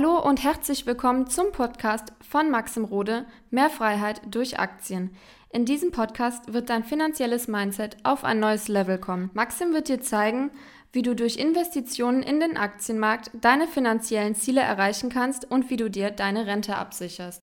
Hallo und herzlich willkommen zum Podcast von Maxim Rode Mehr Freiheit durch Aktien. In diesem Podcast wird dein finanzielles Mindset auf ein neues Level kommen. Maxim wird dir zeigen, wie du durch Investitionen in den Aktienmarkt deine finanziellen Ziele erreichen kannst und wie du dir deine Rente absicherst.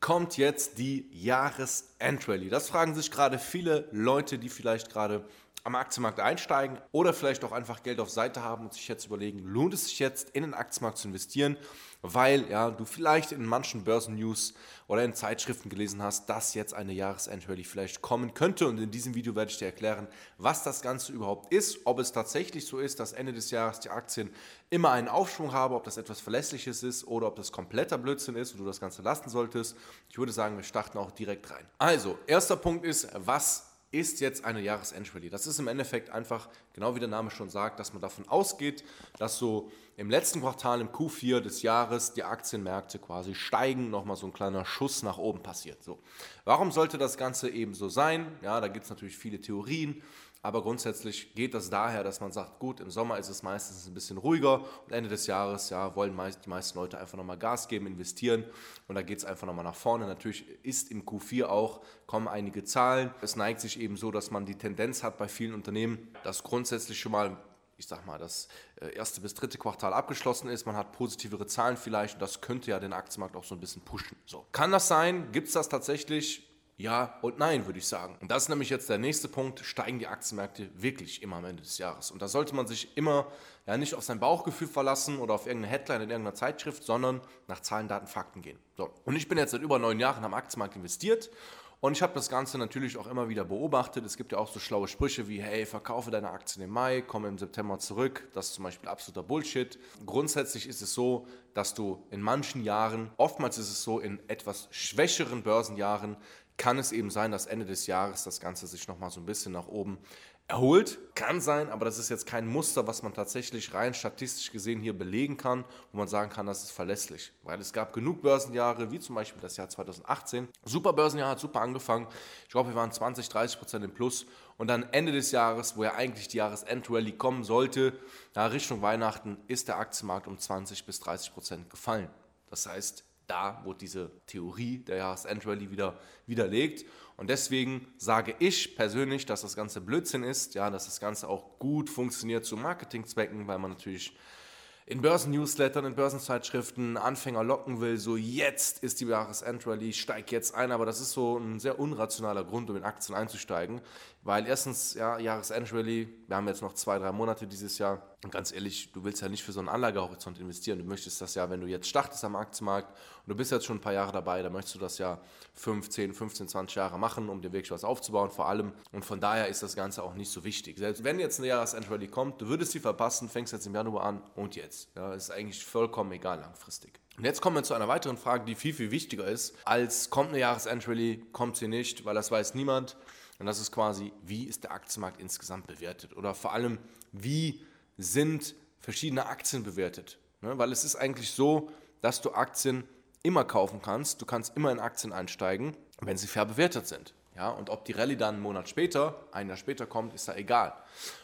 Kommt jetzt die Jahresendrallye? Das fragen sich gerade viele Leute, die vielleicht gerade am Aktienmarkt einsteigen oder vielleicht auch einfach Geld auf Seite haben und sich jetzt überlegen, lohnt es sich jetzt in den Aktienmarkt zu investieren, weil ja, du vielleicht in manchen Börsennews oder in Zeitschriften gelesen hast, dass jetzt eine Jahresendrallye vielleicht kommen könnte und in diesem Video werde ich dir erklären, was das Ganze überhaupt ist, ob es tatsächlich so ist, dass Ende des Jahres die Aktien immer einen Aufschwung haben, ob das etwas Verlässliches ist oder ob das kompletter Blödsinn ist und du das Ganze lassen solltest. Ich würde sagen, wir starten auch direkt rein. Also, erster Punkt ist, was ist jetzt eine Jahresendrallye. Das ist im Endeffekt einfach, genau wie der Name schon sagt, dass man davon ausgeht, dass so im letzten Quartal, im Q4 des Jahres, die Aktienmärkte quasi steigen, nochmal so ein kleiner Schuss nach oben passiert. So. Warum sollte das Ganze eben so sein? Ja, da gibt es natürlich viele Theorien. Aber grundsätzlich geht das daher, dass man sagt, gut, im Sommer ist es meistens ein bisschen ruhiger und Ende des Jahres ja, wollen meist, die meisten Leute einfach nochmal Gas geben, investieren und da geht es einfach nochmal nach vorne. Natürlich ist im Q4 auch, kommen einige Zahlen. Es neigt sich eben so, dass man die Tendenz hat bei vielen Unternehmen, dass grundsätzlich schon mal ich sag mal, das äh, erste bis dritte Quartal abgeschlossen ist, man hat positivere Zahlen vielleicht und das könnte ja den Aktienmarkt auch so ein bisschen pushen. So. Kann das sein? Gibt es das tatsächlich? Ja und nein, würde ich sagen. Und das ist nämlich jetzt der nächste Punkt. Steigen die Aktienmärkte wirklich immer am Ende des Jahres? Und da sollte man sich immer ja, nicht auf sein Bauchgefühl verlassen oder auf irgendeine Headline in irgendeiner Zeitschrift, sondern nach Zahlen, Daten, Fakten gehen. So. Und ich bin jetzt seit über neun Jahren am Aktienmarkt investiert und ich habe das Ganze natürlich auch immer wieder beobachtet. Es gibt ja auch so schlaue Sprüche wie, hey, verkaufe deine Aktien im Mai, komme im September zurück. Das ist zum Beispiel absoluter Bullshit. Grundsätzlich ist es so, dass du in manchen Jahren, oftmals ist es so, in etwas schwächeren Börsenjahren, kann es eben sein, dass Ende des Jahres das Ganze sich nochmal so ein bisschen nach oben erholt. Kann sein, aber das ist jetzt kein Muster, was man tatsächlich rein statistisch gesehen hier belegen kann, wo man sagen kann, das ist verlässlich. Weil es gab genug Börsenjahre, wie zum Beispiel das Jahr 2018. Super Börsenjahr hat super angefangen. Ich glaube, wir waren 20, 30 Prozent im Plus. Und dann Ende des Jahres, wo ja eigentlich die Jahresendrallye kommen sollte, ja, Richtung Weihnachten, ist der Aktienmarkt um 20 bis 30 Prozent gefallen. Das heißt, da wurde diese Theorie der Jahresendrallye wieder widerlegt. Und deswegen sage ich persönlich, dass das Ganze Blödsinn ist, ja, dass das Ganze auch gut funktioniert zu Marketingzwecken, weil man natürlich in Börsennewslettern, in Börsenzeitschriften Anfänger locken will, so jetzt ist die Jahresendrallye, steig jetzt ein, aber das ist so ein sehr unrationaler Grund, um in Aktien einzusteigen, weil erstens, ja, Jahresendrallye, wir haben jetzt noch zwei, drei Monate dieses Jahr und ganz ehrlich, du willst ja nicht für so einen Anlagehorizont investieren, du möchtest das ja, wenn du jetzt startest am Aktienmarkt und du bist jetzt schon ein paar Jahre dabei, dann möchtest du das ja 15, 15, 20 Jahre machen, um dir wirklich was aufzubauen vor allem und von daher ist das Ganze auch nicht so wichtig. Selbst wenn jetzt eine Jahresendrallye kommt, du würdest sie verpassen, fängst jetzt im Januar an und jetzt. Ja, ist eigentlich vollkommen egal langfristig. Und jetzt kommen wir zu einer weiteren Frage, die viel, viel wichtiger ist, als kommt eine Jahresendrallye, kommt sie nicht, weil das weiß niemand. Und das ist quasi, wie ist der Aktienmarkt insgesamt bewertet? Oder vor allem, wie sind verschiedene Aktien bewertet? Ne? Weil es ist eigentlich so, dass du Aktien immer kaufen kannst. Du kannst immer in Aktien einsteigen, wenn sie fair bewertet sind. Ja, und ob die Rallye dann einen Monat später, ein Jahr später kommt, ist da egal.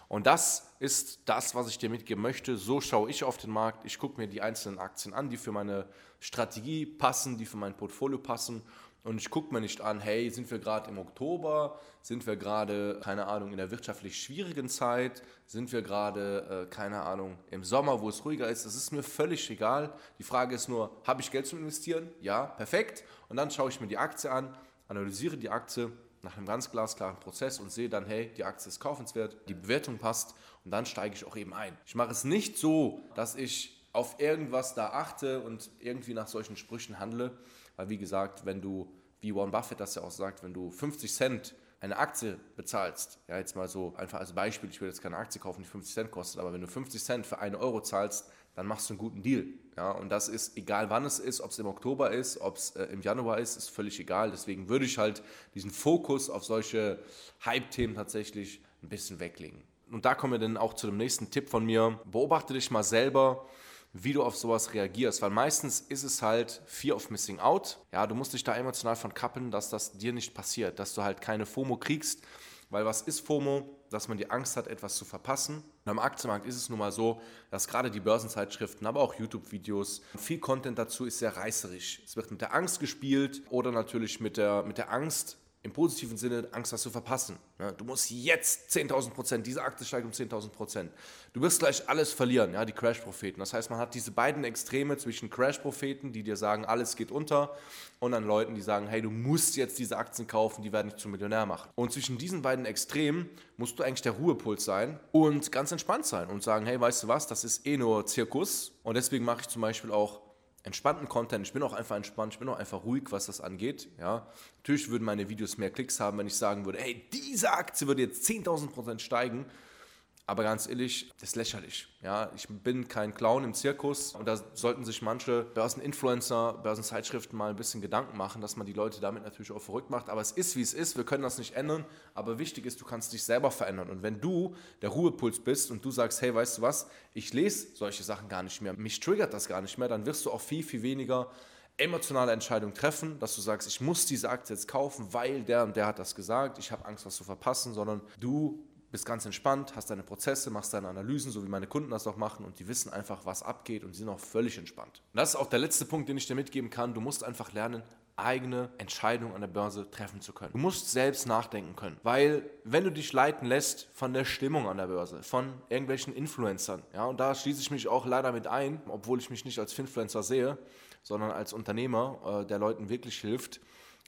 Und das ist das, was ich dir mitgeben möchte. So schaue ich auf den Markt. Ich gucke mir die einzelnen Aktien an, die für meine Strategie passen, die für mein Portfolio passen. Und ich gucke mir nicht an, hey, sind wir gerade im Oktober, sind wir gerade, keine Ahnung, in der wirtschaftlich schwierigen Zeit, sind wir gerade, äh, keine Ahnung, im Sommer, wo es ruhiger ist. Das ist mir völlig egal. Die Frage ist nur, habe ich Geld zum Investieren? Ja, perfekt. Und dann schaue ich mir die Aktie an, analysiere die Aktie nach einem ganz glasklaren Prozess und sehe dann, hey, die Aktie ist kaufenswert, die Bewertung passt und dann steige ich auch eben ein. Ich mache es nicht so, dass ich auf irgendwas da achte und irgendwie nach solchen Sprüchen handle, weil wie gesagt, wenn du, wie Warren Buffett das ja auch sagt, wenn du 50 Cent eine Aktie bezahlst, ja jetzt mal so einfach als Beispiel, ich will jetzt keine Aktie kaufen, die 50 Cent kostet, aber wenn du 50 Cent für einen Euro zahlst, dann machst du einen guten Deal. Ja, und das ist egal, wann es ist, ob es im Oktober ist, ob es äh, im Januar ist, ist völlig egal. Deswegen würde ich halt diesen Fokus auf solche Hype-Themen tatsächlich ein bisschen weglegen. Und da kommen wir dann auch zu dem nächsten Tipp von mir. Beobachte dich mal selber, wie du auf sowas reagierst, weil meistens ist es halt Fear of Missing Out. Ja, du musst dich da emotional von kappeln, dass das dir nicht passiert, dass du halt keine FOMO kriegst, weil was ist FOMO? dass man die Angst hat, etwas zu verpassen. Und am Aktienmarkt ist es nun mal so, dass gerade die Börsenzeitschriften, aber auch YouTube-Videos, viel Content dazu ist sehr reißerisch. Es wird mit der Angst gespielt oder natürlich mit der, mit der Angst, im positiven Sinne Angst hast zu verpassen. Du musst jetzt 10.000 Prozent, diese Aktie steigt um 10.000 Prozent. Du wirst gleich alles verlieren, ja, die Crash-Propheten. Das heißt, man hat diese beiden Extreme zwischen Crash-Propheten, die dir sagen, alles geht unter, und dann Leuten, die sagen, hey, du musst jetzt diese Aktien kaufen, die werden dich zum Millionär machen. Und zwischen diesen beiden Extremen musst du eigentlich der Ruhepuls sein und ganz entspannt sein und sagen, hey, weißt du was, das ist eh nur Zirkus. Und deswegen mache ich zum Beispiel auch entspannten Content. Ich bin auch einfach entspannt, ich bin auch einfach ruhig, was das angeht. Ja. Natürlich würden meine Videos mehr Klicks haben, wenn ich sagen würde, hey, diese Aktie würde jetzt 10.000% steigen. Aber ganz ehrlich, das ist lächerlich. Ja, ich bin kein Clown im Zirkus und da sollten sich manche Börseninfluencer, Börsenzeitschriften mal ein bisschen Gedanken machen, dass man die Leute damit natürlich auch verrückt macht. Aber es ist, wie es ist. Wir können das nicht ändern. Aber wichtig ist, du kannst dich selber verändern. Und wenn du der Ruhepuls bist und du sagst, hey, weißt du was, ich lese solche Sachen gar nicht mehr, mich triggert das gar nicht mehr, dann wirst du auch viel, viel weniger emotionale Entscheidungen treffen, dass du sagst, ich muss diese Aktie jetzt kaufen, weil der und der hat das gesagt, ich habe Angst, was zu verpassen, sondern du bist ganz entspannt, hast deine Prozesse, machst deine Analysen, so wie meine Kunden das auch machen und die wissen einfach, was abgeht und die sind auch völlig entspannt. Und das ist auch der letzte Punkt, den ich dir mitgeben kann. Du musst einfach lernen, eigene Entscheidungen an der Börse treffen zu können. Du musst selbst nachdenken können, weil wenn du dich leiten lässt von der Stimmung an der Börse, von irgendwelchen Influencern, ja, und da schließe ich mich auch leider mit ein, obwohl ich mich nicht als Influencer sehe, sondern als Unternehmer, äh, der Leuten wirklich hilft,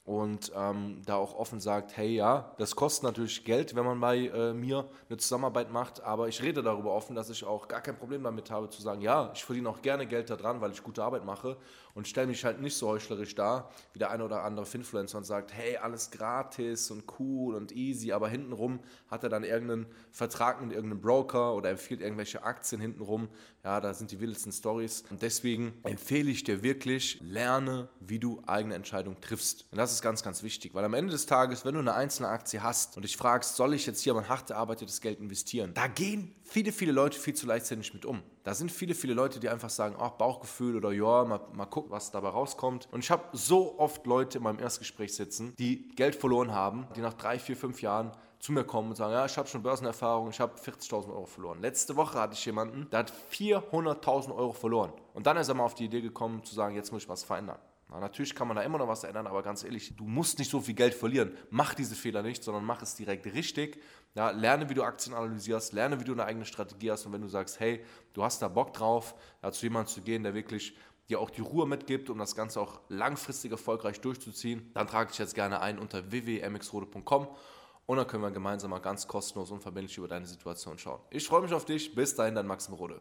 und ähm, da auch offen sagt, hey ja, das kostet natürlich Geld, wenn man bei äh, mir eine Zusammenarbeit macht, aber ich rede darüber offen, dass ich auch gar kein Problem damit habe zu sagen, ja, ich verdiene auch gerne Geld daran, weil ich gute Arbeit mache und stelle mich halt nicht so heuchlerisch dar, wie der eine oder andere Finfluencer und sagt, hey, alles gratis und cool und easy, aber hintenrum hat er dann irgendeinen Vertrag mit irgendeinem Broker oder empfiehlt irgendwelche Aktien hintenrum. Ja, da sind die wildesten Stories. Und deswegen empfehle ich dir wirklich, lerne, wie du eigene Entscheidungen triffst. Und das ist ganz, ganz wichtig, weil am Ende des Tages, wenn du eine einzelne Aktie hast und dich fragst, soll ich jetzt hier mein hart erarbeitetes Geld investieren, da gehen viele, viele Leute viel zu leichtsinnig mit um. Da sind viele, viele Leute, die einfach sagen, ach, Bauchgefühl oder ja, mal, mal gucken, was dabei rauskommt. Und ich habe so oft Leute in meinem Erstgespräch sitzen, die Geld verloren haben, die nach drei, vier, fünf Jahren zu mir kommen und sagen, ja, ich habe schon Börsenerfahrung, ich habe 40.000 Euro verloren. Letzte Woche hatte ich jemanden, der hat 400.000 Euro verloren. Und dann ist er mal auf die Idee gekommen zu sagen, jetzt muss ich was verändern. Na, natürlich kann man da immer noch was ändern, aber ganz ehrlich, du musst nicht so viel Geld verlieren. Mach diese Fehler nicht, sondern mach es direkt richtig. Ja, lerne, wie du Aktien analysierst, lerne, wie du eine eigene Strategie hast. Und wenn du sagst, hey, du hast da Bock drauf, ja, zu jemandem zu gehen, der wirklich dir auch die Ruhe mitgibt, um das Ganze auch langfristig erfolgreich durchzuziehen, dann trage ich jetzt gerne ein unter www.mxrode.com und dann können wir gemeinsam mal ganz kostenlos und verbindlich über deine Situation schauen. Ich freue mich auf dich. Bis dahin, dein Maxim Rode.